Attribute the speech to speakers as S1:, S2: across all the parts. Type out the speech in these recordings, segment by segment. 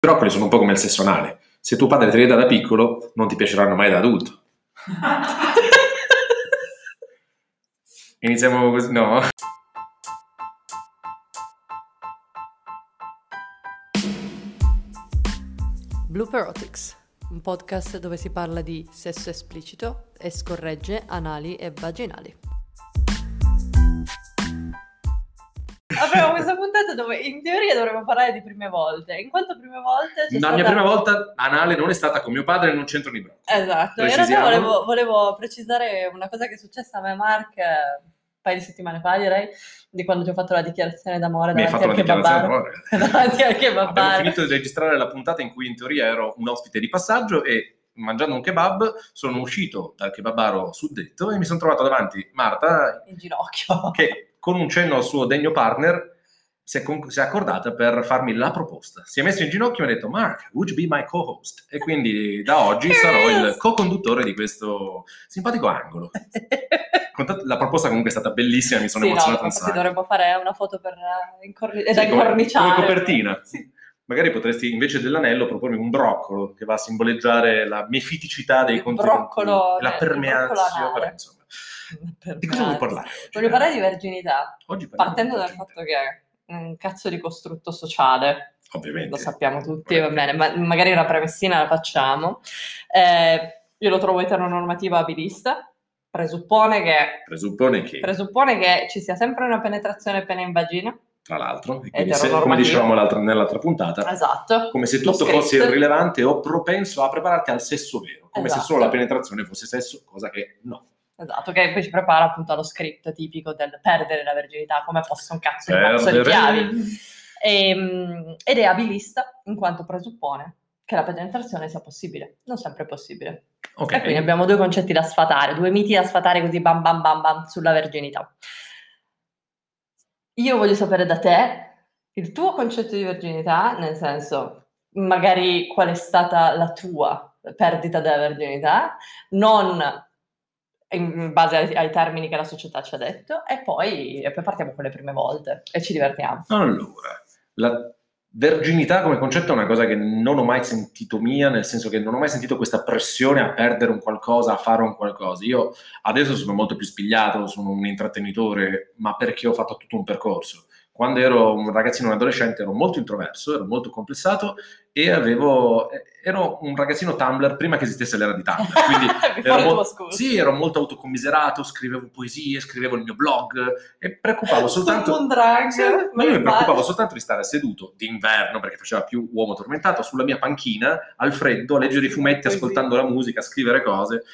S1: broccoli sono un po' come il sesso anale. Se tuo padre te li dà da piccolo, non ti piaceranno mai da adulto. Iniziamo così, no?
S2: Blooperotics, un podcast dove si parla di sesso esplicito e scorregge anali e vaginali.
S3: Apriamo questa puntata dove in teoria dovremmo parlare di prime volte. In quanto prime volte c'è
S1: La
S3: stata...
S1: mia prima volta anale non è stata con mio padre, non c'entro nei broccoli.
S3: Esatto, in realtà volevo, volevo precisare una cosa che è successa a me Mark eh, un paio di settimane fa, direi, di quando ti ho fatto la dichiarazione d'amore
S1: Mi hai
S3: davanti
S1: fatto una dichiarazione d'amore.
S3: davanti al
S1: Abbiamo
S3: kebabaro.
S1: finito di registrare la puntata in cui in teoria ero un ospite di passaggio e mangiando un kebab sono uscito dal kebabaro suddetto e mi sono trovato davanti Marta
S3: In ginocchio.
S1: che con un cenno al suo degno partner si è, con- si è accordata per farmi la proposta. Si è messo in ginocchio e mi ha detto Mark, would you be my co-host? E quindi da oggi sarò il co-conduttore di questo simpatico angolo. La proposta comunque è stata bellissima, mi sono
S3: Sì, no,
S1: emozionato un
S3: infatti dovremmo fare una foto per eh, incorni-
S1: Sì,
S3: da incorniciare.
S1: come copertina.
S3: Sì.
S1: Magari potresti invece dell'anello propormi un broccolo che va a simboleggiare la mefiticità dei
S3: Il
S1: contenuti
S3: broccolo-
S1: la
S3: broccolo
S1: permeazione. Vabbè, insomma. Di cosa vuoi parlare?
S3: Voglio parlare di verginità, partendo dal fatto che è un cazzo di costrutto sociale,
S1: Ovviamente.
S3: lo sappiamo tutti, va bene, ma magari una premessina la facciamo. Eh, io lo trovo eteronormativa abilista, presuppone che,
S1: Presuppone che,
S3: presuppone che ci sia sempre una penetrazione pene in vagina.
S1: tra l'altro, e quindi se- come dicevamo l'altra- nell'altra puntata,
S3: Esatto.
S1: come se tutto fosse irrilevante o propenso a prepararti al sesso vero, come se
S3: Esatto.
S1: solo la penetrazione fosse sesso, cosa che no.
S3: Esatto, che poi ci prepara appunto allo script tipico del perdere la verginità, come fosse un cazzo di mazzo di chiavi. Ehm, ed è abilista in quanto presuppone che la penetrazione sia possibile, non sempre è possibile.
S1: Ok.
S3: E quindi abbiamo due concetti da sfatare, due miti da sfatare così bam bam bam bam sulla verginità. Io voglio sapere da te il tuo concetto di verginità, nel senso, magari qual è stata la tua perdita della verginità, non in base ai, ai termini che la società ci ha detto, e poi, e poi partiamo con le prime volte e ci divertiamo.
S1: Allora, la verginità come concetto è una cosa che non ho mai sentito mia, nel senso che non ho mai sentito questa pressione a perdere un qualcosa, a fare un qualcosa. Io adesso sono molto più spigliato, sono un intrattenitore, ma perché ho fatto tutto un percorso. Quando ero un ragazzino, un adolescente, ero molto introverso, ero molto complessato e avevo, ero un ragazzino Tumblr prima che esistesse l'era di Tumblr. Quindi ero mo- sì, ero molto autocommiserato, scrivevo poesie, scrivevo il mio blog e preoccupavo soltanto...
S3: Sul drag,
S1: Sì, ma io mi preoccupavo soltanto di stare seduto d'inverno perché faceva più uomo tormentato sulla mia panchina al freddo a leggere i fumetti,
S3: Poesie.
S1: ascoltando la musica, a scrivere cose.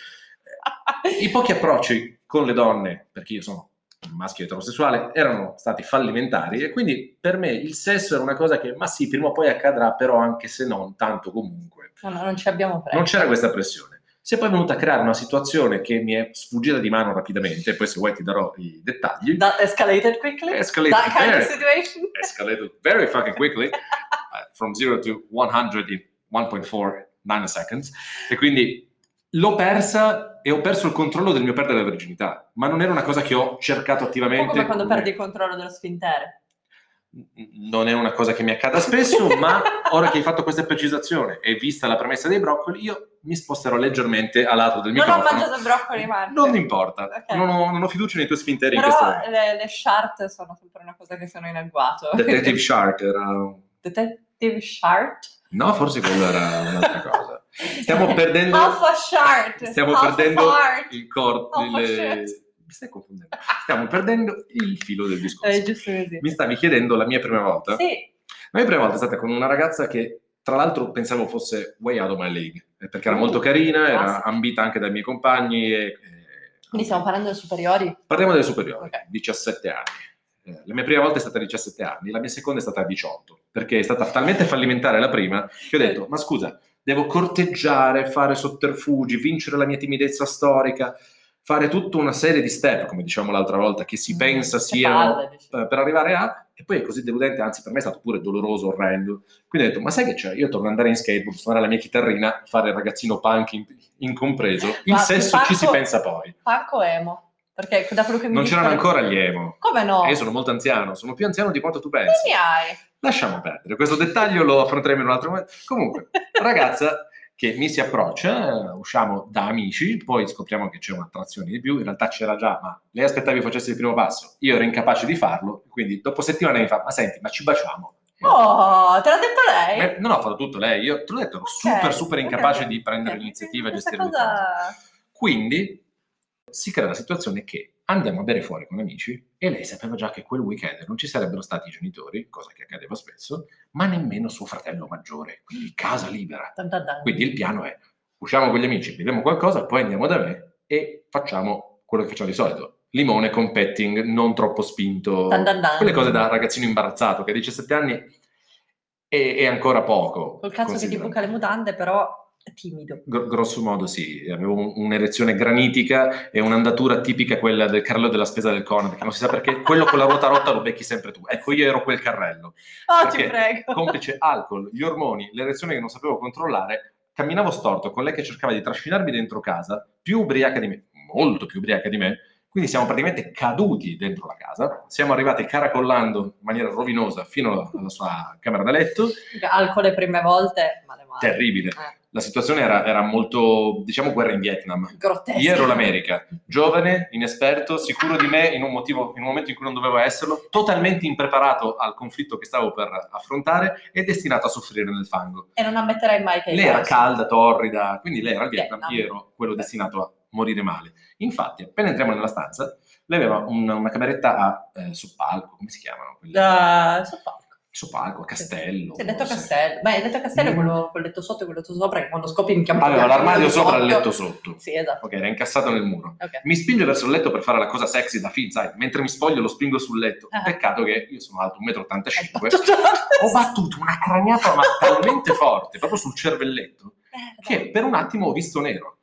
S1: I pochi approcci con le donne, perché io sono un maschio eterosessuale, erano stati fallimentari e quindi per me il sesso era una cosa che, ma sì, prima o poi accadrà, però anche se non, tanto comunque.
S3: No, no, non ci abbiamo preso.
S1: Non c'era questa pressione. Si è poi venuta a creare una situazione che mi è sfuggita di mano rapidamente, poi se vuoi ti darò i dettagli.
S3: That escalated quickly?
S1: Escalated
S3: That kind
S1: very-
S3: of situation?
S1: escalated very fucking quickly, uh, from 0 to 100 in 1.4 nanoseconds. E quindi l'ho persa e ho perso il controllo del mio perdere la verginità, ma non era una cosa che ho cercato attivamente.
S3: come quando
S1: come-
S3: perdi il controllo dello sfintere.
S1: Non è una cosa che mi accada spesso, ma ora che hai fatto questa precisazione e vista la premessa dei broccoli, io mi sposterò leggermente a lato del
S3: Non ho
S1: microfono.
S3: mangiato broccoli, Marco.
S1: Non importa,
S3: Ok.
S1: non, ho, non ho fiducia nei tuoi sfinteri in
S3: Però
S1: questo momento.
S3: le, le shart sono sempre una cosa che sono in agguato.
S1: Detective Shark era...
S3: Detective shart?
S1: No, forse quello era un'altra cosa. Stiamo perdendo... Stiamo perdendo il corpo.
S3: Shit.
S1: Mi stai confondendo. Stiamo perdendo il filo del discorso.
S3: È giusto così.
S1: Mi stavi chiedendo la mia prima volta?
S3: Sì,
S1: La mia prima volta è stata con una ragazza che, tra l'altro, pensavo fosse way out of my league, eh, perché era molto carina, era ambita anche dai miei compagni. E, e-
S3: quindi stiamo parlando delle superiori.
S1: Parliamo delle superiori,
S3: Ok.
S1: 17 anni. Eh, La mia prima volta è stata a 17 anni, la mia seconda è stata a 18, perché è stata talmente fallimentare la prima che ho detto, ma scusa, devo corteggiare, fare sotterfugi, vincere la mia timidezza storica, fare tutta una serie di step, come dicevamo l'altra volta, che si
S3: Mm,
S1: pensa
S3: che
S1: siano
S3: palle, dici.
S1: eh, per arrivare a, e poi è così deludente, anzi per me è stato pure doloroso, orrendo. Quindi ho detto, ma sai che c'è? Io torno ad andare in skateboard, suonare la mia chitarrina, fare il ragazzino punk in- incompreso, il
S3: Ma
S1: sesso
S3: il
S1: ci si pensa poi.
S3: Punk o emo? Perché da quello che mi
S1: Non c'erano ancora gli emo.
S3: Come no?
S1: E io sono molto anziano, sono più anziano di quanto tu pensi.
S3: Quanti anni hai?
S1: lasciamo perdere. Questo dettaglio lo affronteremo in un altro momento. Comunque, ragazza che mi si approccia, eh, usciamo da amici, poi scopriamo che c'è un'attrazione di più, in realtà c'era già, ma lei aspettava che facessi il primo passo, io ero incapace di farlo, quindi dopo settimane mi fa, ma senti, ma ci baciamo?
S3: Oh, te l'ha detto lei?
S1: Beh, non ho fatto tutto lei, io te l'ho detto, ero
S3: Ok,
S1: super, super incapace
S3: ok,
S1: di prendere l'iniziativa e gestire
S3: cosa...
S1: Quindi si crea la situazione che andiamo a bere fuori con amici e lei sapeva già che quel weekend non ci sarebbero stati i genitori, cosa che accadeva spesso, ma nemmeno suo fratello maggiore, quindi casa libera. Quindi il piano è usciamo con gli amici, beviamo qualcosa, poi andiamo da me e facciamo quello che facciamo di solito. Limone con petting non troppo spinto. Quelle cose da ragazzino imbarazzato che a 17 anni è, è ancora poco.
S3: Col cazzo che ti buca le mutande, però timido.
S1: Gro- grosso modo sì, avevo un- un'erezione granitica e un'andatura tipica quella del carrello della spesa del Conad, che non si sa perché quello con la ruota rotta lo becchi sempre tu. Ecco, io ero quel carrello.
S3: Oh, ti prego.
S1: Complice alcol, gli ormoni, l'erezione che non sapevo controllare, camminavo storto con lei che cercava di trascinarmi dentro casa, più ubriaca di me, molto più ubriaca di me, quindi siamo praticamente caduti dentro la casa, siamo arrivati caracollando in maniera rovinosa fino alla sua camera da letto,
S3: Alcol le prime volte, male male.
S1: terribile.
S3: Eh,
S1: La situazione era, era molto, diciamo, guerra in Vietnam.
S3: grottesco.
S1: Io ero l'America, giovane, inesperto, sicuro di me in un, motivo, in un momento in cui non dovevo esserlo, totalmente impreparato al conflitto che stavo per affrontare e destinato a soffrire nel fango.
S3: E non ammetterai mai che
S1: Lei era calda, torrida, quindi lei era il Vietnam,
S3: Vietnam.
S1: io ero quello destinato a morire male. Infatti, appena entriamo nella stanza, lei aveva un- una cameretta a eh, soppalco, come si chiamano? Quelle-
S3: Da soppalco.
S1: A castello.
S3: Sì,
S1: forse.
S3: castello. Beh, il letto castello è
S1: Mm.
S3: quello col letto sotto e quello letto sopra, che quando scopri minchia
S1: Aveva
S3: minchia,
S1: l'armadio sopra il
S3: sotto.
S1: letto sotto.
S3: Sì, esatto.
S1: Ok, era incassato nel muro.
S3: Ok.
S1: Mi spinge verso il letto per fare la cosa sexy da film, sai, mentre mi spoglio lo spingo sul letto.
S3: Ah.
S1: Peccato che io sono alto 1,85 m.
S3: Tutto-
S1: Ho battuto una craniata ma talmente forte, proprio sul cervelletto,
S3: Eh,
S1: che per un attimo ho visto nero.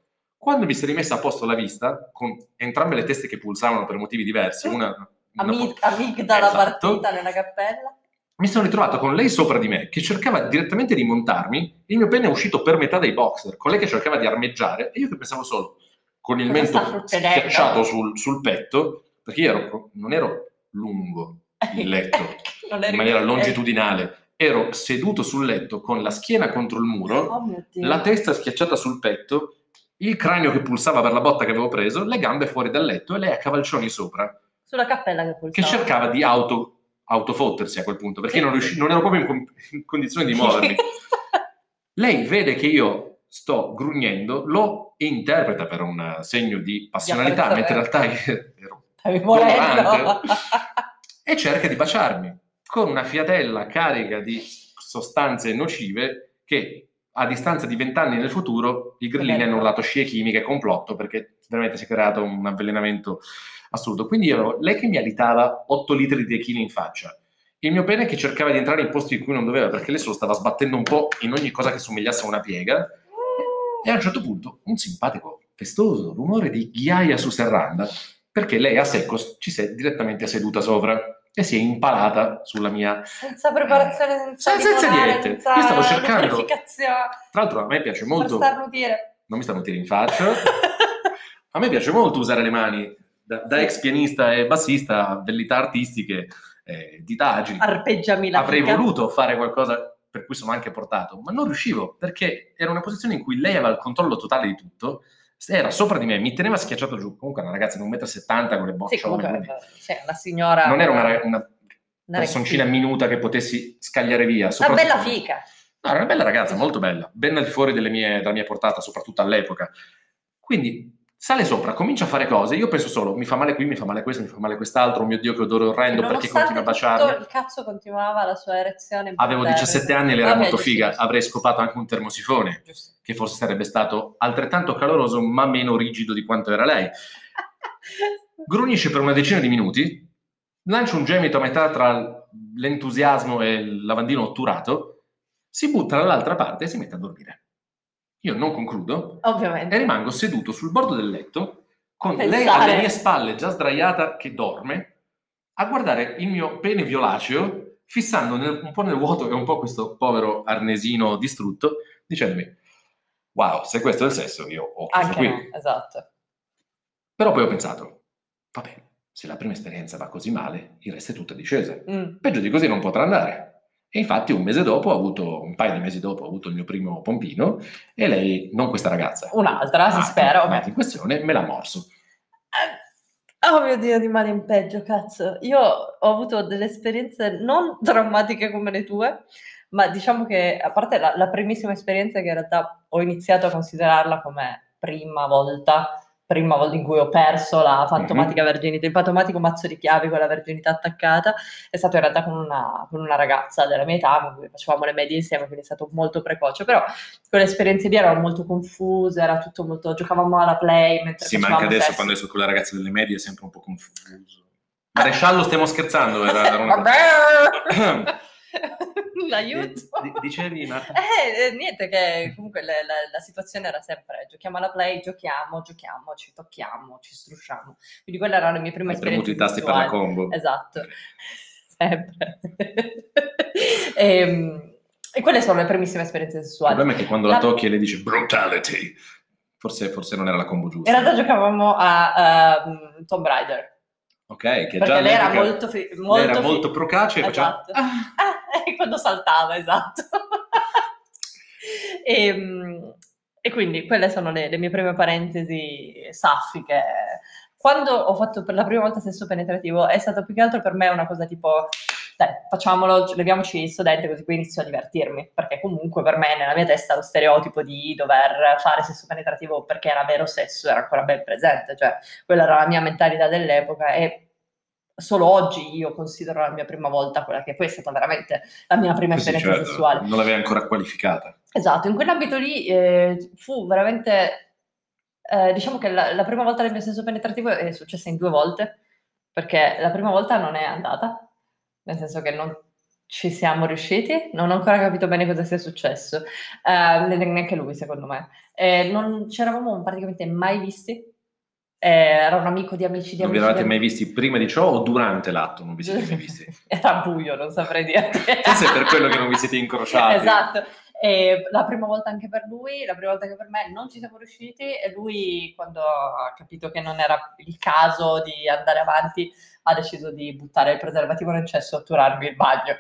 S1: Quando mi si è rimessa a posto la vista, con entrambe le teste che pulsavano per motivi diversi, una... una
S3: Ami- amigdala
S1: Esatto.
S3: partita nella cappella.
S1: mi sono ritrovato con lei sopra di me che cercava direttamente di montarmi, il mio pene è uscito per metà dei boxer, con lei che cercava di armeggiare e io che pensavo solo con il
S3: Cosa
S1: mento schiacciato sul, sul petto, perché io ero- non ero lungo il letto in maniera longitudinale, ero seduto sul letto con la schiena contro il muro,
S3: Oh
S1: la testa schiacciata sul petto, il cranio che pulsava per la botta che avevo preso, le gambe fuori dal letto e lei a cavalcioni sopra
S3: Sulla cappella che
S1: che
S3: pulsava.
S1: cercava di auto, autofottersi a quel punto, perché io non, riusci- non ero proprio in, con- in condizione di muovermi. Lei vede che io sto grugnendo, lo interpreta per un segno di passionalità,
S3: Di
S1: mentre in realtà ero. Dolorante. e cerca di baciarmi con una fiatella carica di sostanze nocive che a distanza di vent'anni nel futuro i grillini hanno urlato scie chimiche complotto perché veramente si è creato un avvelenamento assurdo. Quindi io lei che mi alitava 8 litri di echini in faccia, il mio pene che cercava di entrare in posti in cui non doveva perché lei se lo stava sbattendo un po' in ogni cosa che somigliasse a una piega. E a un certo punto un simpatico festoso rumore di ghiaia su serranda perché lei a secco ci si è direttamente seduta sopra e si è impalata sulla mia
S3: Senza preparazione, senza,
S1: Eh, senza
S3: limonare,
S1: niente.
S3: senza
S1: Io stavo cercando- tra l'altro a me piace molto non mi stanno tiri in faccia. A me piace molto usare le mani da, da ex pianista e bassista abilità artistiche eh, ditagini
S3: Arpeggiami la
S1: avrei
S3: figa.
S1: voluto fare qualcosa per cui sono anche portato, ma non riuscivo perché era una posizione in cui lei aveva il controllo totale di tutto, era sopra di me, mi teneva schiacciato giù. Comunque una ragazza di 1,70 m con le
S3: Sì,
S1: bocciole,
S3: comunque,
S1: quindi
S3: sì, una signora...
S1: non era una, una
S3: una
S1: personcina minuta che potessi scagliare via.
S3: Una bella fica.
S1: No, era una bella ragazza, molto bella, ben al di fuori delle mie- della mia portata, soprattutto all'epoca. Quindi sale sopra, comincia a fare cose, io penso solo, mi fa male qui, mi fa male questo, mi fa male quest'altro, oh mio Dio che odore orrendo, perché continua a baciarmi.
S3: il cazzo continuava la sua erezione.
S1: Avevo
S3: bella.
S1: 17 anni e lei era
S3: Vabbè,
S1: molto
S3: giusto,
S1: figa,
S3: giusto.
S1: avrei scopato anche un termosifone,
S3: Giusto.
S1: che forse sarebbe stato altrettanto caloroso ma meno rigido di quanto era lei. Grunisce per una decina di minuti, lancia un gemito a metà tra l'entusiasmo e il lavandino otturato, si butta dall'altra parte e si mette a dormire. Io non concludo
S3: Ovviamente.
S1: e rimango seduto sul bordo del letto con lei alle mie spalle già sdraiata che dorme a guardare il mio pene violaceo fissando nel- un po' nel vuoto e un po' questo povero arnesino distrutto dicendomi wow se questo è il sesso io ho chiuso
S3: Anche
S1: qui
S3: no, esatto.
S1: però poi ho pensato vabbè se la prima esperienza va così male il resto è tutta discesa
S3: Mm.
S1: peggio di così non potrà andare E infatti un mese dopo ho avuto, un paio di mesi dopo ho avuto il mio primo pompino e lei, non questa ragazza,
S3: Un'altra, si
S1: ah,
S3: spera. ok.
S1: in questione, me l'ha morso.
S3: Oh mio Dio, di male in peggio, cazzo. Io ho avuto delle esperienze non drammatiche come le tue, ma diciamo che, a parte la, la primissima esperienza che in realtà ho iniziato a considerarla come prima volta, prima volta in cui ho perso la fantomatica verginità, il fantomatico mazzo di chiavi con la verginità attaccata, è stato in realtà con una, con una ragazza della mia età, con cui facevamo le medie insieme, quindi è stato molto precoce, però quelle esperienze lì erano molto confuse, era tutto molto, giocavamo alla play mentre
S1: Sì, ma anche adesso
S3: sesso.
S1: quando esco con la ragazza delle medie è sempre un po' confuso. Maresciallo, stiamo scherzando? Era, era una...
S3: Vabbè! L'aiuto.
S1: di- dicevi, Marta?
S3: Eh, eh, niente, che comunque la, la- la situazione era sempre giochiamo alla play, giochiamo, giochiamo, ci tocchiamo, ci strusciamo. Quindi quelle erano le mie prime
S1: Hai premuto i tasti per la combo.
S3: Esatto, sempre. Ehm, e, quelle sono le primissime esperienze
S1: Il
S3: sessuali.
S1: problema è che quando la
S3: La-
S1: tocchi e lei dice brutality, forse, forse non era la combo giusta.
S3: In realtà giocavamo a ehm, Tomb Raider,
S1: Ok, che
S3: perché
S1: già
S3: lei era molto, fi-
S1: lei
S3: molto
S1: era
S3: fi-
S1: molto procace e faceva...
S3: Esatto. Ah, quando saltava, esatto. e, mm, e quindi quelle sono le, le mie prime parentesi saffiche. Quando ho fatto per la prima volta sesso penetrativo è stato più che altro per me una cosa tipo, dai, facciamolo, leviamoci il studente così poi inizio a divertirmi, perché comunque per me nella mia testa lo stereotipo di dover fare sesso penetrativo perché era vero sesso era ancora ben presente, cioè quella era la mia mentalità dell'epoca e solo oggi io considero la mia prima volta quella che poi è stata veramente la mia prima
S1: Sì,
S3: esperienza
S1: certo,
S3: sessuale.
S1: Non l'avevi ancora qualificata.
S3: Esatto, in quell'ambito lì eh, fu veramente, eh, diciamo che la, la prima volta del mio senso penetrativo è successa in due volte, perché la prima volta non è andata, nel senso che non ci siamo riusciti, non ho ancora capito bene cosa sia successo, ne- neanche lui secondo me. Eh, non ci eravamo praticamente mai visti, eh, era un amico di amici di
S1: Non vi
S3: amici.
S1: eravate
S3: di
S1: mai visti prima di ciò o durante l'atto non vi siete mai visti?
S3: Era buio, non saprei dirti.
S1: Forse è per quello che non vi siete incrociati.
S3: Esatto. E la prima volta anche per lui, la prima volta che per me non ci siamo riusciti e lui quando ha capito che non era il caso di andare avanti ha deciso di buttare il preservativo nel cesso e otturarmi il bagno.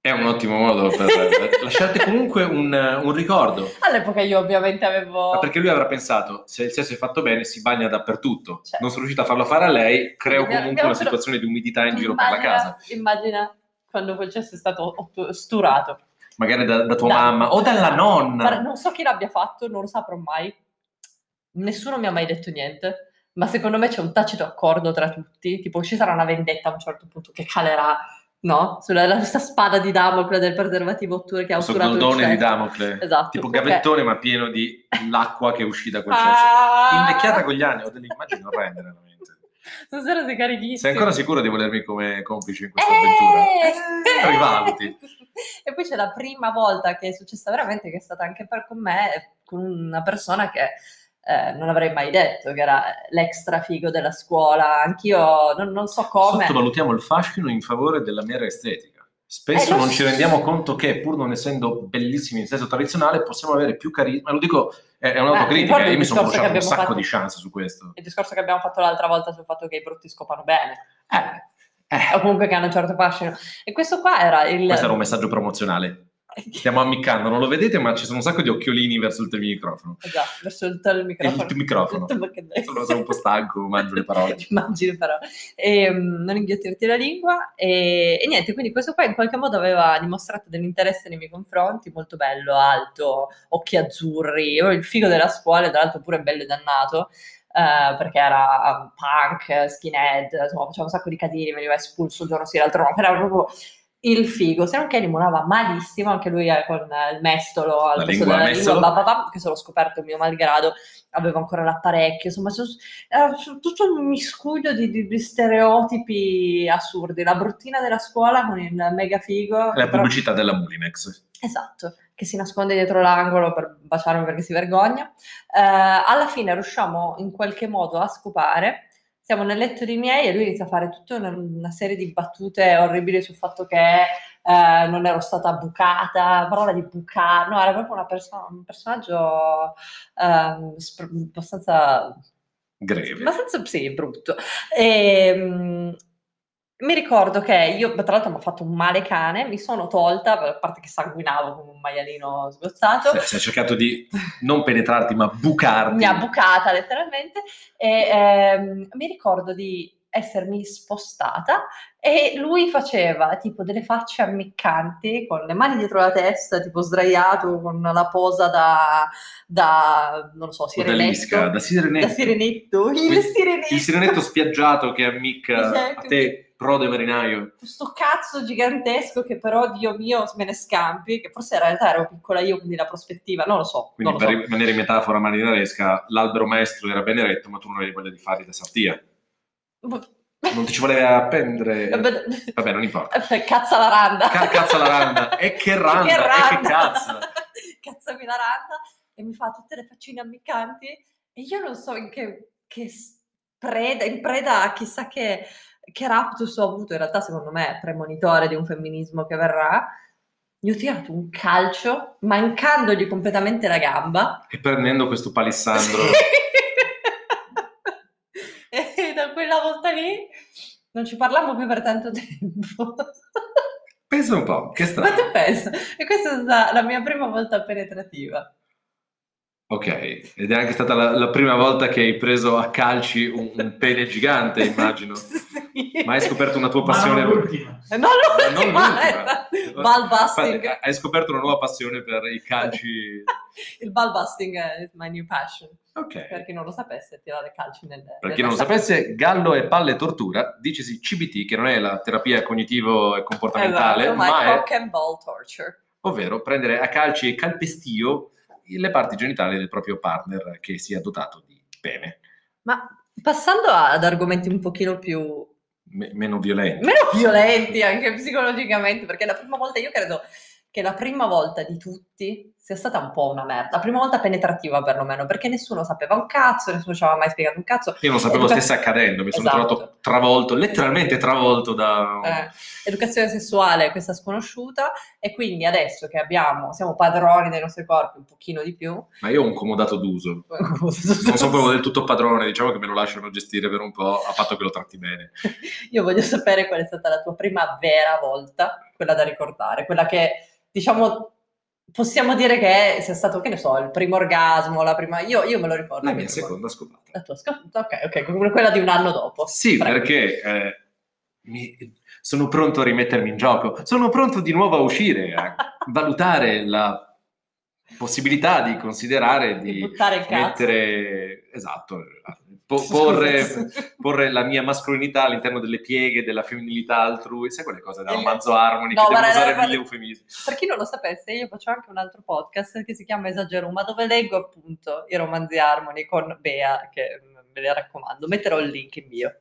S1: È un ottimo modo per lasciarti comunque un, un ricordo.
S3: All'epoca io ovviamente avevo...
S1: Ma perché lui avrà pensato, se il sesso è fatto bene, si bagna dappertutto.
S3: Certo.
S1: Non sono riuscito a farlo fare a lei, creo comunque una
S3: però-
S1: situazione di umidità in giro per la
S3: Immagina-
S1: casa.
S3: Immagina quando quel cesso è stato sturato.
S1: Magari da, da tua
S3: Da-
S1: mamma o dalla nonna.
S3: Non so chi l'abbia fatto, non lo saprò mai. Nessuno mi ha mai detto niente. Ma secondo me c'è un tacito accordo tra tutti. Tipo, ci sarà una vendetta a un certo punto che calerà, no? Sulla la- questa spada di Damocle del preservativo otture che ha
S1: Questo
S3: otturato il
S1: goldone di. Damocle.
S3: Esatto.
S1: Tipo
S3: ok.
S1: gavettone ma pieno di l'acqua che è uscita da quel cesso.
S3: Ah!
S1: Invecchiata con gli anni, ho delle immagini orrende veramente.
S3: Stasera sei carichissimo.
S1: Sei ancora sicuro di volermi come complice in questa avventura?
S3: Eh!
S1: Eh, rivaluti.
S3: E poi c'è la prima volta che è successa veramente, che è stata anche per con me, con una persona che eh, non avrei mai detto, che era l'extra figo della scuola. Anch'io non, non so come.
S1: Sottovalutiamo il fascino in favore della mera estetica. Spesso
S3: Eh,
S1: non ci rendiamo conto che, pur non essendo bellissimi in senso tradizionale, possiamo avere più carisma. Lo dico, è, è un'autocritica.
S3: ricordi
S1: Io mi sono bruciato un sacco
S3: fatto?
S1: di chance su questo.
S3: Il discorso che abbiamo fatto l'altra volta sul fatto che i brutti scopano bene,
S1: Eh,
S3: o comunque che hanno un certo fascino. E questo qua era il.
S1: questo era un messaggio promozionale. Stiamo ammiccando, non lo vedete, ma ci sono un sacco di occhiolini verso il tuo microfono.
S3: Esatto, verso il, il microfono.
S1: Il tuo microfono. Sono, sono un po' stanco, mangio le parole.
S3: Ti immagini però. E, mm, non inghiottirti la lingua. E, e niente, quindi questo qua in qualche modo aveva dimostrato dell'interesse nei miei confronti, molto bello, alto, occhi azzurri, il figo della scuola, tra l'altro pure bello e dannato. eh, perché era punk, skinhead, insomma, faceva un sacco di casini, veniva espulso un giorno sì, l'altro no, però era proprio il figo, se non che limonava malissimo, anche lui eh, con il mestolo al
S1: La
S3: posto della
S1: mestolo.
S3: lingua, ba, che se l'ho scoperto mio malgrado, avevo ancora l'apparecchio, insomma, era tutto un miscuglio di, di- di stereotipi assurdi, la bruttina della scuola con il mega figo.
S1: La
S3: però-
S1: pubblicità della Mulinex.
S3: Esatto, che si nasconde dietro l'angolo per baciarmi perché si vergogna. Eh, alla fine riusciamo in qualche modo a scopare. Siamo nel letto dei miei e lui inizia a fare tutta una, una serie di battute orribili sul fatto che eh, non ero stata bucata, parola di bucare, no, era proprio una persona, un personaggio ehm, sp- abbastanza
S1: Greve.
S3: abbastanza sì, brutto. E, mm, mi ricordo che io, tra l'altro mi ha fatto un male cane, mi sono tolta, a parte che sanguinavo come un maialino sgozzato.
S1: Se hai cercato di non penetrarti, ma bucarti.
S3: Mi ha bucata letteralmente e ehm, mi ricordo di essermi spostata e lui faceva tipo delle facce ammiccanti con le mani dietro la testa, tipo sdraiato con la posa da, da non lo so, sirenetto.
S1: da sirenetto.
S3: Da sirenetto, il
S1: Il-
S3: sirenetto.
S1: Il sirenetto spiaggiato che ammicca
S3: Esatto.
S1: a te, prode marinaio.
S3: Questo cazzo gigantesco che però, Dio mio, me ne scampi, che forse in realtà ero piccola io, quindi la prospettiva, non lo so.
S1: Quindi
S3: non
S1: per
S3: lo so.
S1: rimanere in metafora marinaresca, l'albero maestro era ben eretto, ma tu non avevi voglia di fargli da sartia. Non ti ci voleva appendere. Vabbè, non importa.
S3: Cazza la randa.
S1: Ca- cazza la randa. E che randa,
S3: Che
S1: e che
S3: randa.
S1: cazzo.
S3: Cazzami la randa e mi fa tutte le faccine ammiccanti e io non so in che, che preda, in preda a chissà che, che raptus ho avuto, in realtà secondo me premonitore di un femminismo che verrà, gli ho tirato un calcio mancandogli completamente la gamba.
S1: E prendendo questo palissandro.
S3: e da quella volta lì non ci parliamo più per tanto tempo.
S1: Pensa un po', che
S3: Ma
S1: strano.
S3: tu pensa? E questa è stata la mia prima volta penetrativa.
S1: Ok, ed è anche stata la, la prima volta che hai preso a calci un, un pene gigante, immagino.
S3: Sì.
S1: Ma hai scoperto una tua
S4: Ma
S1: passione.
S4: non l'ultima.
S3: Non
S1: Ma non
S3: l'ultima,
S1: l'ultima.
S3: era ball busting.
S1: Infatti, hai scoperto una nuova passione per i calci.
S3: Il ball busting è my new passion.
S1: Ok.
S3: Per chi non lo sapesse, tirare calci nel
S1: Per chi non lo sapesse, gallo e palle tortura, dicesi CBT, che non è la terapia cognitivo e comportamentale,
S3: esatto, ma,
S1: ma
S3: è
S1: è,
S3: cock and ball torture.
S1: ovvero prendere a calci e calpestio le parti genitali del proprio partner che sia dotato di pene.
S3: Ma passando ad argomenti un pochino più
S1: Me- meno violenti.
S3: meno violenti anche psicologicamente, perché la prima volta io credo che la prima volta di tutti sia stata un po' una merda, la prima volta penetrativa perlomeno, perché nessuno sapeva un cazzo, nessuno ci aveva mai spiegato un cazzo.
S1: Io non sapevo
S3: Educa-
S1: stesse accadendo, mi sono
S3: Esatto.
S1: trovato travolto, letteralmente travolto da...
S3: Eh, educazione sessuale, questa sconosciuta, e quindi adesso che abbiamo, siamo padroni dei nostri corpi un pochino di più,
S1: Ma io ho un comodato d'uso. Non sono proprio del tutto padrone, diciamo che me lo lasciano gestire per un po', a patto che lo tratti bene.
S3: Io voglio sapere qual è stata la tua prima vera volta, quella da ricordare, quella che diciamo possiamo dire che sia stato, che ne so, il primo orgasmo, la prima. Io, io me lo ricordo.
S1: La
S3: mi
S1: mia seconda scopata.
S3: La tua scop- Ok, ok, quella di un anno dopo.
S1: Sì,
S3: Prego.
S1: perché eh, mi- sono pronto a rimettermi in gioco, sono pronto di nuovo a uscire, a valutare la possibilità di considerare
S3: Di
S1: di mettere, esatto, po- porre, porre la mia mascolinità all'interno delle pieghe della femminilità altrui, sai quelle cose da romanzo Harmony
S3: No,
S1: che
S3: guarda,
S1: usare mille eufemismi.
S3: Per chi non lo sapesse, io faccio anche un altro podcast che si chiama Esageruma, dove leggo appunto i romanzi Harmony con Bea, che mm, ve li raccomando. Metterò il link in bio.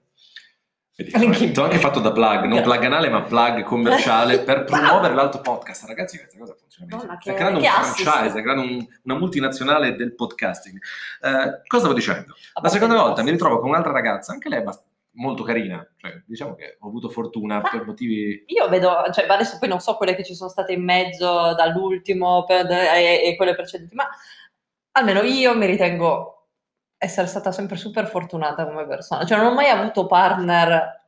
S1: Vedi,
S3: Anche-
S1: Ti ho anche fatto da plug, non plug anale ma plug commerciale per promuovere l'altro podcast. Ragazzi, questa cosa funziona benissimo. Sta creando un
S3: assist.
S1: franchise, sta creando un- una multinazionale del podcasting. Eh, cosa stavo dicendo? La seconda volta mi ritrovo con un'altra ragazza, anche lei è bast- molto carina. Cioè, diciamo che ho avuto fortuna
S3: Ma-
S1: per motivi...
S3: Io vedo, cioè adesso poi non so quelle che ci sono state in mezzo dall'ultimo per- e, e quelle precedenti, ma almeno io mi ritengo essere stata sempre super fortunata come persona. Cioè non ho mai avuto partner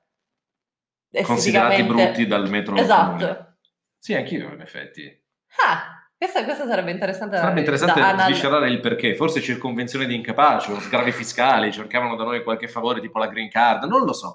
S1: considerati
S3: esteticamente...
S1: brutti dal metro
S3: Esatto.
S1: comune. Sì, anch'io in effetti.
S3: Ah, questa, questa sarebbe interessante. da-
S1: Sarebbe interessante
S3: da anal-
S1: sviscerare il perché, forse circonvenzione di incapace o sgravi fiscali, cercavano da noi qualche favore tipo la green card, non lo so.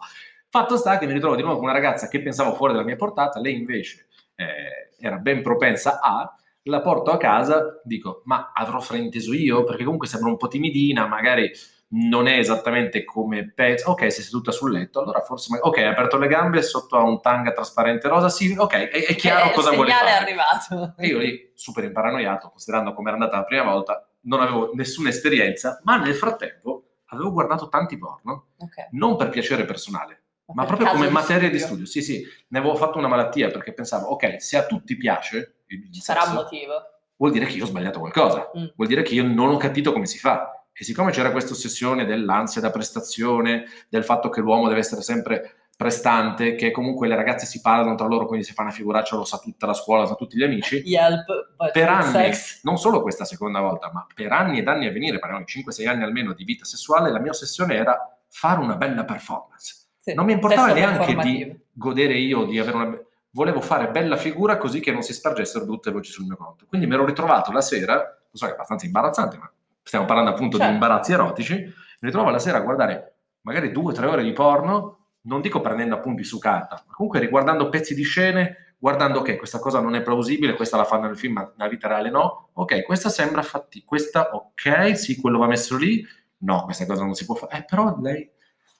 S1: Fatto sta che mi ritrovo di nuovo con una ragazza che pensavo fuori dalla mia portata, lei invece eh, era ben propensa a, la porto a casa, dico ma avrò frainteso io? Perché comunque sembra un po' timidina, magari non è esattamente come penso, ok sei seduta sul letto, allora forse, ma- ok hai aperto le gambe, sotto ha un tanga trasparente rosa, sì, ok, è, è chiaro
S3: Eh,
S1: cosa
S3: il
S1: vuole
S3: segnale
S1: fare.
S3: è arrivato.
S1: E io lì, super imparanoiato, considerando come era andata la prima volta, non avevo nessuna esperienza, ma nel frattempo avevo guardato tanti porno,
S3: Ok.
S1: non per piacere personale, ma
S3: per
S1: proprio come
S3: di
S1: materia di studio. Sì, sì, ne avevo fatto una malattia perché pensavo, ok, se a tutti piace il
S3: Ci sarà un motivo.
S1: vuol dire che io ho sbagliato qualcosa,
S3: Mm.
S1: vuol dire che io non ho capito come si fa. E siccome c'era questa ossessione dell'ansia da prestazione, del fatto che l'uomo deve essere sempre prestante, che comunque le ragazze si parlano tra loro, quindi se fa una figuraccia lo sa tutta la scuola, lo sa tutti gli amici,
S3: Yelp,
S1: per anni,
S3: sex.
S1: non solo questa seconda volta, ma per anni ed anni a venire, parliamo di 5-6 anni almeno di vita sessuale, la mia ossessione era fare una bella performance.
S3: Sì,
S1: Non mi importava neanche di godere io di avere una... Volevo fare bella figura così che non si spargessero brutte voci sul mio conto. Quindi mi ero ritrovato la sera, lo so che è abbastanza imbarazzante, ma stiamo parlando appunto
S3: Certo.
S1: di imbarazzi erotici, mi ritrovo la sera a guardare magari due o tre ore di porno, non dico prendendo appunti su carta, ma comunque riguardando pezzi di scene, guardando ok, questa cosa non è plausibile, questa la fanno nel film, ma nella vita reale no, ok, questa sembra fatti, questa ok, sì, quello va messo lì, no, questa cosa non si può fare, eh, però lei...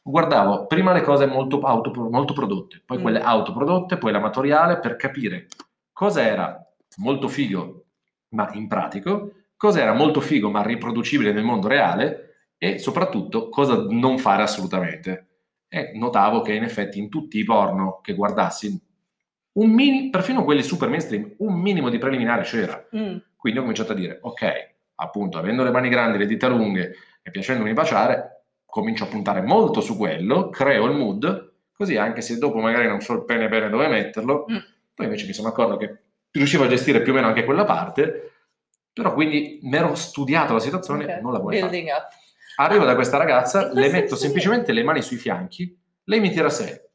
S1: Guardavo prima le cose molto, auto, molto prodotte, poi
S3: Mm.
S1: quelle autoprodotte, poi l'amatoriale per capire cosa era molto figo ma impratico, cosa era molto figo ma riproducibile nel mondo reale e soprattutto cosa non fare assolutamente. E notavo che in effetti in tutti i porno che guardassi, un mini, perfino quelli super mainstream, un minimo di preliminare c'era.
S3: Mm.
S1: Quindi ho cominciato a dire, ok, appunto, avendo le mani grandi, le dita lunghe e piacendomi baciare, comincio a puntare molto su quello, creo il mood, così anche se dopo magari non so il pene bene dove metterlo,
S3: Mm.
S1: poi invece mi sono accorto che riuscivo a gestire più o meno anche quella parte, però quindi mi ero studiato la situazione,
S3: Ok.
S1: non la vuoi fare.
S3: Up.
S1: Arrivo da questa ragazza,
S3: In
S1: le metto semplicemente le mani sui fianchi, lei mi tira a sé.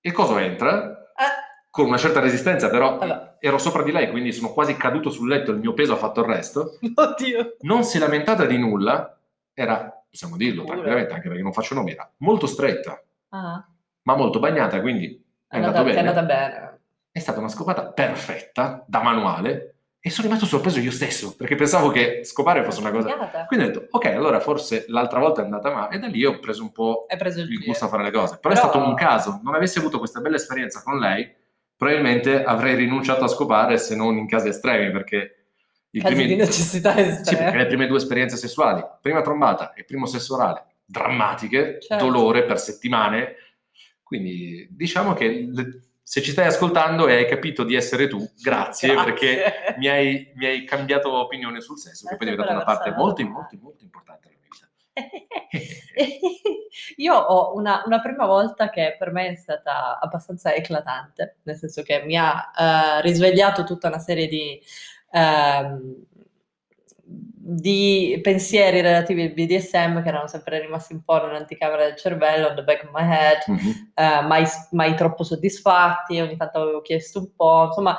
S1: Il coso entra,
S3: Eh,
S1: con una certa resistenza, però
S3: Vabbè.
S1: ero sopra di lei, quindi sono quasi caduto sul letto, il mio peso ha fatto il resto.
S3: oddio.
S1: Non si è lamentata di nulla, era, possiamo dirlo
S3: Pure.
S1: tranquillamente, anche perché non faccio nomi, era molto stretta,
S3: Ah,
S1: ma molto bagnata, quindi è,
S3: è andata,
S1: bene.
S3: è andata bene.
S1: È stata una scopata perfetta, da manuale, e sono rimasto sorpreso io stesso, perché pensavo che scopare fosse una cosa... Quindi ho detto, ok, allora forse l'altra volta è andata male, e da lì ho preso un po'
S3: preso il
S1: il gusto a fare le cose. Però, è
S3: Però-
S1: stato un caso, non avessi avuto questa bella esperienza con lei, probabilmente avrei rinunciato a scopare se non in casi estremi, perché i
S3: Casi
S1: primi-
S3: di necessità
S1: Sì, perché
S3: estrema.
S1: le prime due esperienze sessuali, prima trombata e primo sesso orale, drammatiche,
S3: Certo.
S1: dolore per settimane. Quindi diciamo che le- se ci stai ascoltando e hai capito di essere tu, grazie, perché mi hai, mi hai cambiato opinione sul sesso, che poi è
S3: Grazie
S1: diventata una parte molto, molto, molto importante nella mia vita.
S3: Io ho una, una prima volta che per me è stata abbastanza eclatante, nel senso che mi ha eh, risvegliato tutta una serie di, ehm, di pensieri relativi al BDSM che erano sempre rimasti un po' nell'anticamera del cervello, on the back of my head,
S1: Mhm.
S3: eh, mai, mai troppo soddisfatti, ogni tanto avevo chiesto un po', insomma,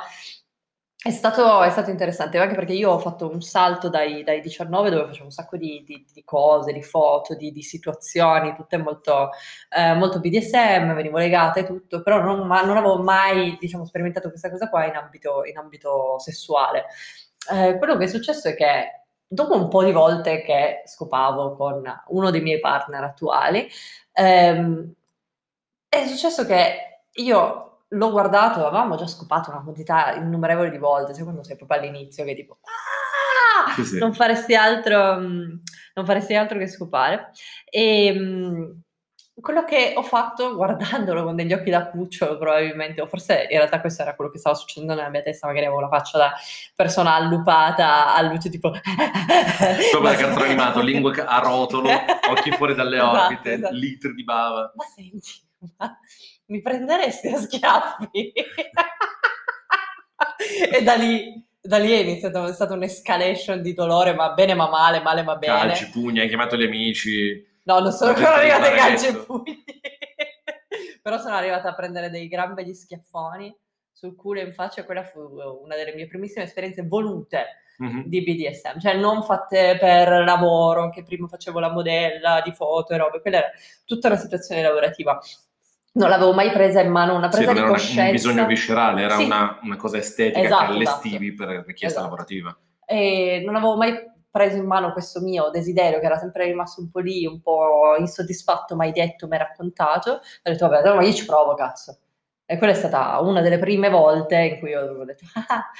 S3: è stato, è stato interessante, anche perché io ho fatto un salto dai, dai 19 dove facevo un sacco di, di- di cose, di foto, di, di situazioni, tutte molto, eh, molto BDSM, venivo legata e tutto, però non, ma- non avevo mai, diciamo, sperimentato questa cosa qua in ambito, in ambito sessuale. Eh, quello che è successo è che dopo un po' di volte che scopavo con uno dei miei partner attuali, ehm, è successo che io l'ho guardato, avevamo già scopato una quantità innumerevole di volte, sai quando sei proprio all'inizio che tipo "Ah!"
S1: Sì, sì.
S3: non faresti altro, mm, non faresti altro che scopare. E mm, quello che ho fatto guardandolo con degli occhi da cucciolo, probabilmente, o forse in realtà questo era quello che stava succedendo nella mia testa, magari avevo la faccia da persona allupata a luce tipo
S1: Come da cartone animato, lingue a rotolo, occhi fuori dalle
S3: Esatto,
S1: orbite,
S3: esatto.
S1: litri di bava.
S3: Ma senti, ma mi prenderesti a schiaffi? e da lì, da lì è iniziata è stata un'escalation di dolore, ma bene ma male, male ma bene.
S1: Calci, pugni, hai chiamato gli amici.
S3: No, non sono ancora arrivata ai calci e pugni. Però sono arrivata a prendere dei gran begli schiaffoni sul culo e in faccia. Quella fu una delle mie primissime esperienze volute
S1: Mhm.
S3: di BDSM, cioè non fatte per lavoro, che prima facevo la modella di foto e robe, quella era tutta una situazione lavorativa. Non l'avevo mai presa in mano, una
S1: Sì,
S3: presa
S1: non
S3: di
S1: era
S3: coscienza.
S1: un bisogno viscerale, era
S3: Sì.
S1: una, una cosa estetica
S3: Esatto,
S1: che allestivi per richiesta
S3: Esatto.
S1: lavorativa.
S3: e non avevo mai preso in mano questo mio desiderio che era sempre rimasto un po' lì, un po' insoddisfatto, mai detto, mai raccontato. Ho detto, vabbè, allora io ci provo, cazzo. E quella è stata una delle prime volte in cui io ho detto, ah,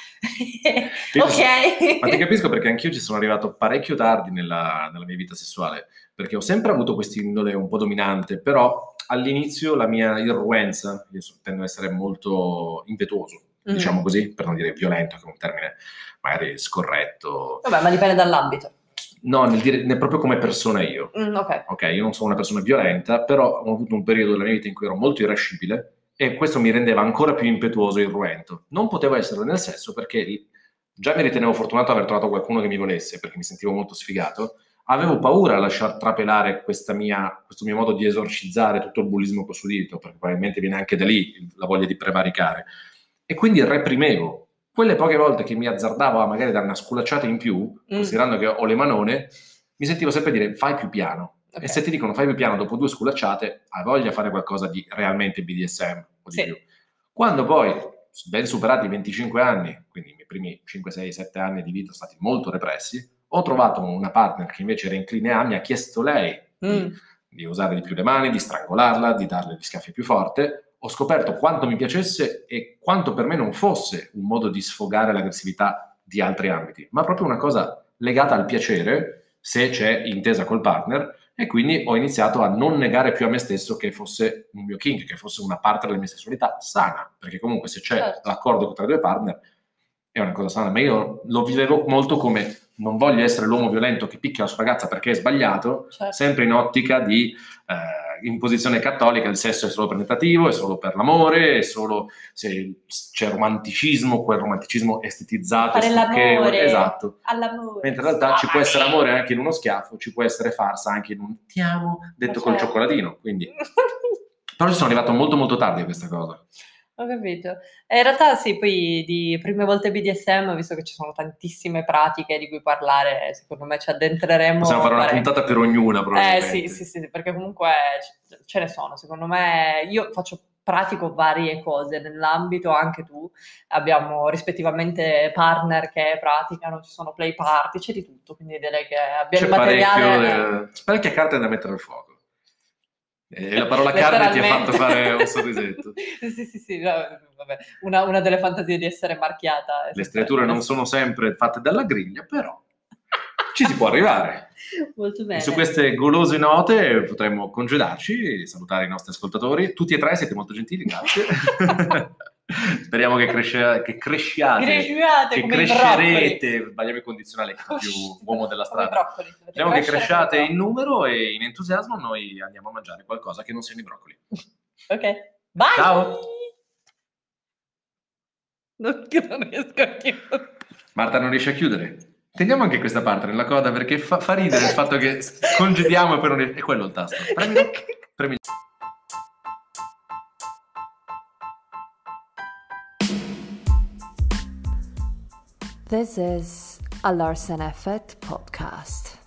S3: ok.
S1: Ma ti capisco perché anch'io ci sono arrivato parecchio tardi nella, nella mia vita sessuale, perché ho sempre avuto quest'indole un po' dominante, però all'inizio la mia irruenza, io tendo ad essere molto impetuoso,
S3: Mm.
S1: diciamo così, per non dire violento, che è un termine magari scorretto.
S3: Vabbè, ma dipende dall'ambito.
S1: No, nel dire, nel- proprio come persona io.
S3: Mm, ok.
S1: Ok, io non sono una persona violenta, però ho avuto un periodo della mia vita in cui ero molto irascibile e questo mi rendeva ancora più impetuoso e irruento. Non potevo esserlo nel sesso perché già mi ritenevo fortunato aver trovato qualcuno che mi volesse, perché mi sentivo molto sfigato. Avevo paura a lasciar trapelare mia, questo mio modo di esorcizzare tutto il bullismo custodito, perché probabilmente viene anche da lì la voglia di prevaricare. E quindi reprimevo. Quelle poche volte che mi azzardavo a magari dare una sculacciata in più, mm. considerando che ho le manone, mi sentivo sempre dire fai più piano. Okay. E se ti dicono fai più piano dopo due sculacciate, hai voglia di fare qualcosa di realmente BDSM o di sì. più. Quando poi, ben superati i 25 anni, quindi i miei primi 5, 6, 7 anni di vita sono stati molto repressi, ho trovato una partner che invece era incline a, mi ha chiesto lei mm. di, di, usare di più le mani, di strangolarla, di darle gli schiaffi più forte. Ho scoperto quanto mi piacesse e quanto per me non fosse un modo di sfogare l'aggressività di altri ambiti, ma proprio una cosa legata al piacere, se c'è intesa col partner, e quindi ho iniziato a non negare più a me stesso che fosse un mio kink, che fosse una parte della mia sessualità sana, perché comunque se c'è certo. l'accordo tra i due partner è una cosa sana, ma io lo vivevo molto come non voglio essere l'uomo violento che picchia la sua ragazza perché è sbagliato, certo. sempre in ottica di eh, imposizione cattolica il sesso è solo penetrativo, è solo per l'amore, è solo se c'è romanticismo, quel romanticismo estetizzato,
S3: l'amore,
S1: esatto.
S3: All'amore.
S1: Mentre in realtà ci può essere amore anche in uno schiaffo, ci può essere farsa anche in un ti amo detto col certo. cioccolatino, quindi... Però ci sono arrivato molto molto tardi a questa cosa.
S3: Ho capito. E in realtà sì, poi di prime volte BDSM, visto che ci sono tantissime pratiche di cui parlare, secondo me ci addentreremo.
S1: Possiamo fare una puntata per ognuna,
S3: eh, probabilmente. Eh sì, sì, sì, perché comunque ce ne sono. Secondo me io faccio pratico varie cose nell'ambito, anche tu. Abbiamo rispettivamente partner che praticano, ci sono play party, c'è di tutto, quindi direi che abbiamo
S1: c'è materiale... C'è parecchie carte da mettere al fuoco. E la parola carne ti ha fatto fare un sorrisetto.
S3: sì, sì, sì, vabbè. Una, una, delle fantasie di essere marchiata.
S1: Le striature non sono sempre fatte dalla griglia, però ci si può arrivare.
S3: Molto bene.
S1: E su queste golose note potremmo congedarci, salutare i nostri ascoltatori. Tutti e tre siete molto gentili, grazie. Speriamo che, cresce, che cresciate,
S3: cresciate
S1: che crescerete, sbagliamo il condizionale più uomo della strada. Speriamo che cresciate in numero e in entusiasmo noi andiamo a mangiare qualcosa che non siano i broccoli.
S3: Ok, bye!
S1: Ciao!
S3: Non, non riesco a chiudere.
S1: Marta non riesce a chiudere. Teniamo anche questa parte nella coda perché fa, fa ridere il fatto che congediamo e poi non riesce. È quello il tasto. Premi, premi.
S2: This is a Larsen Effect podcast.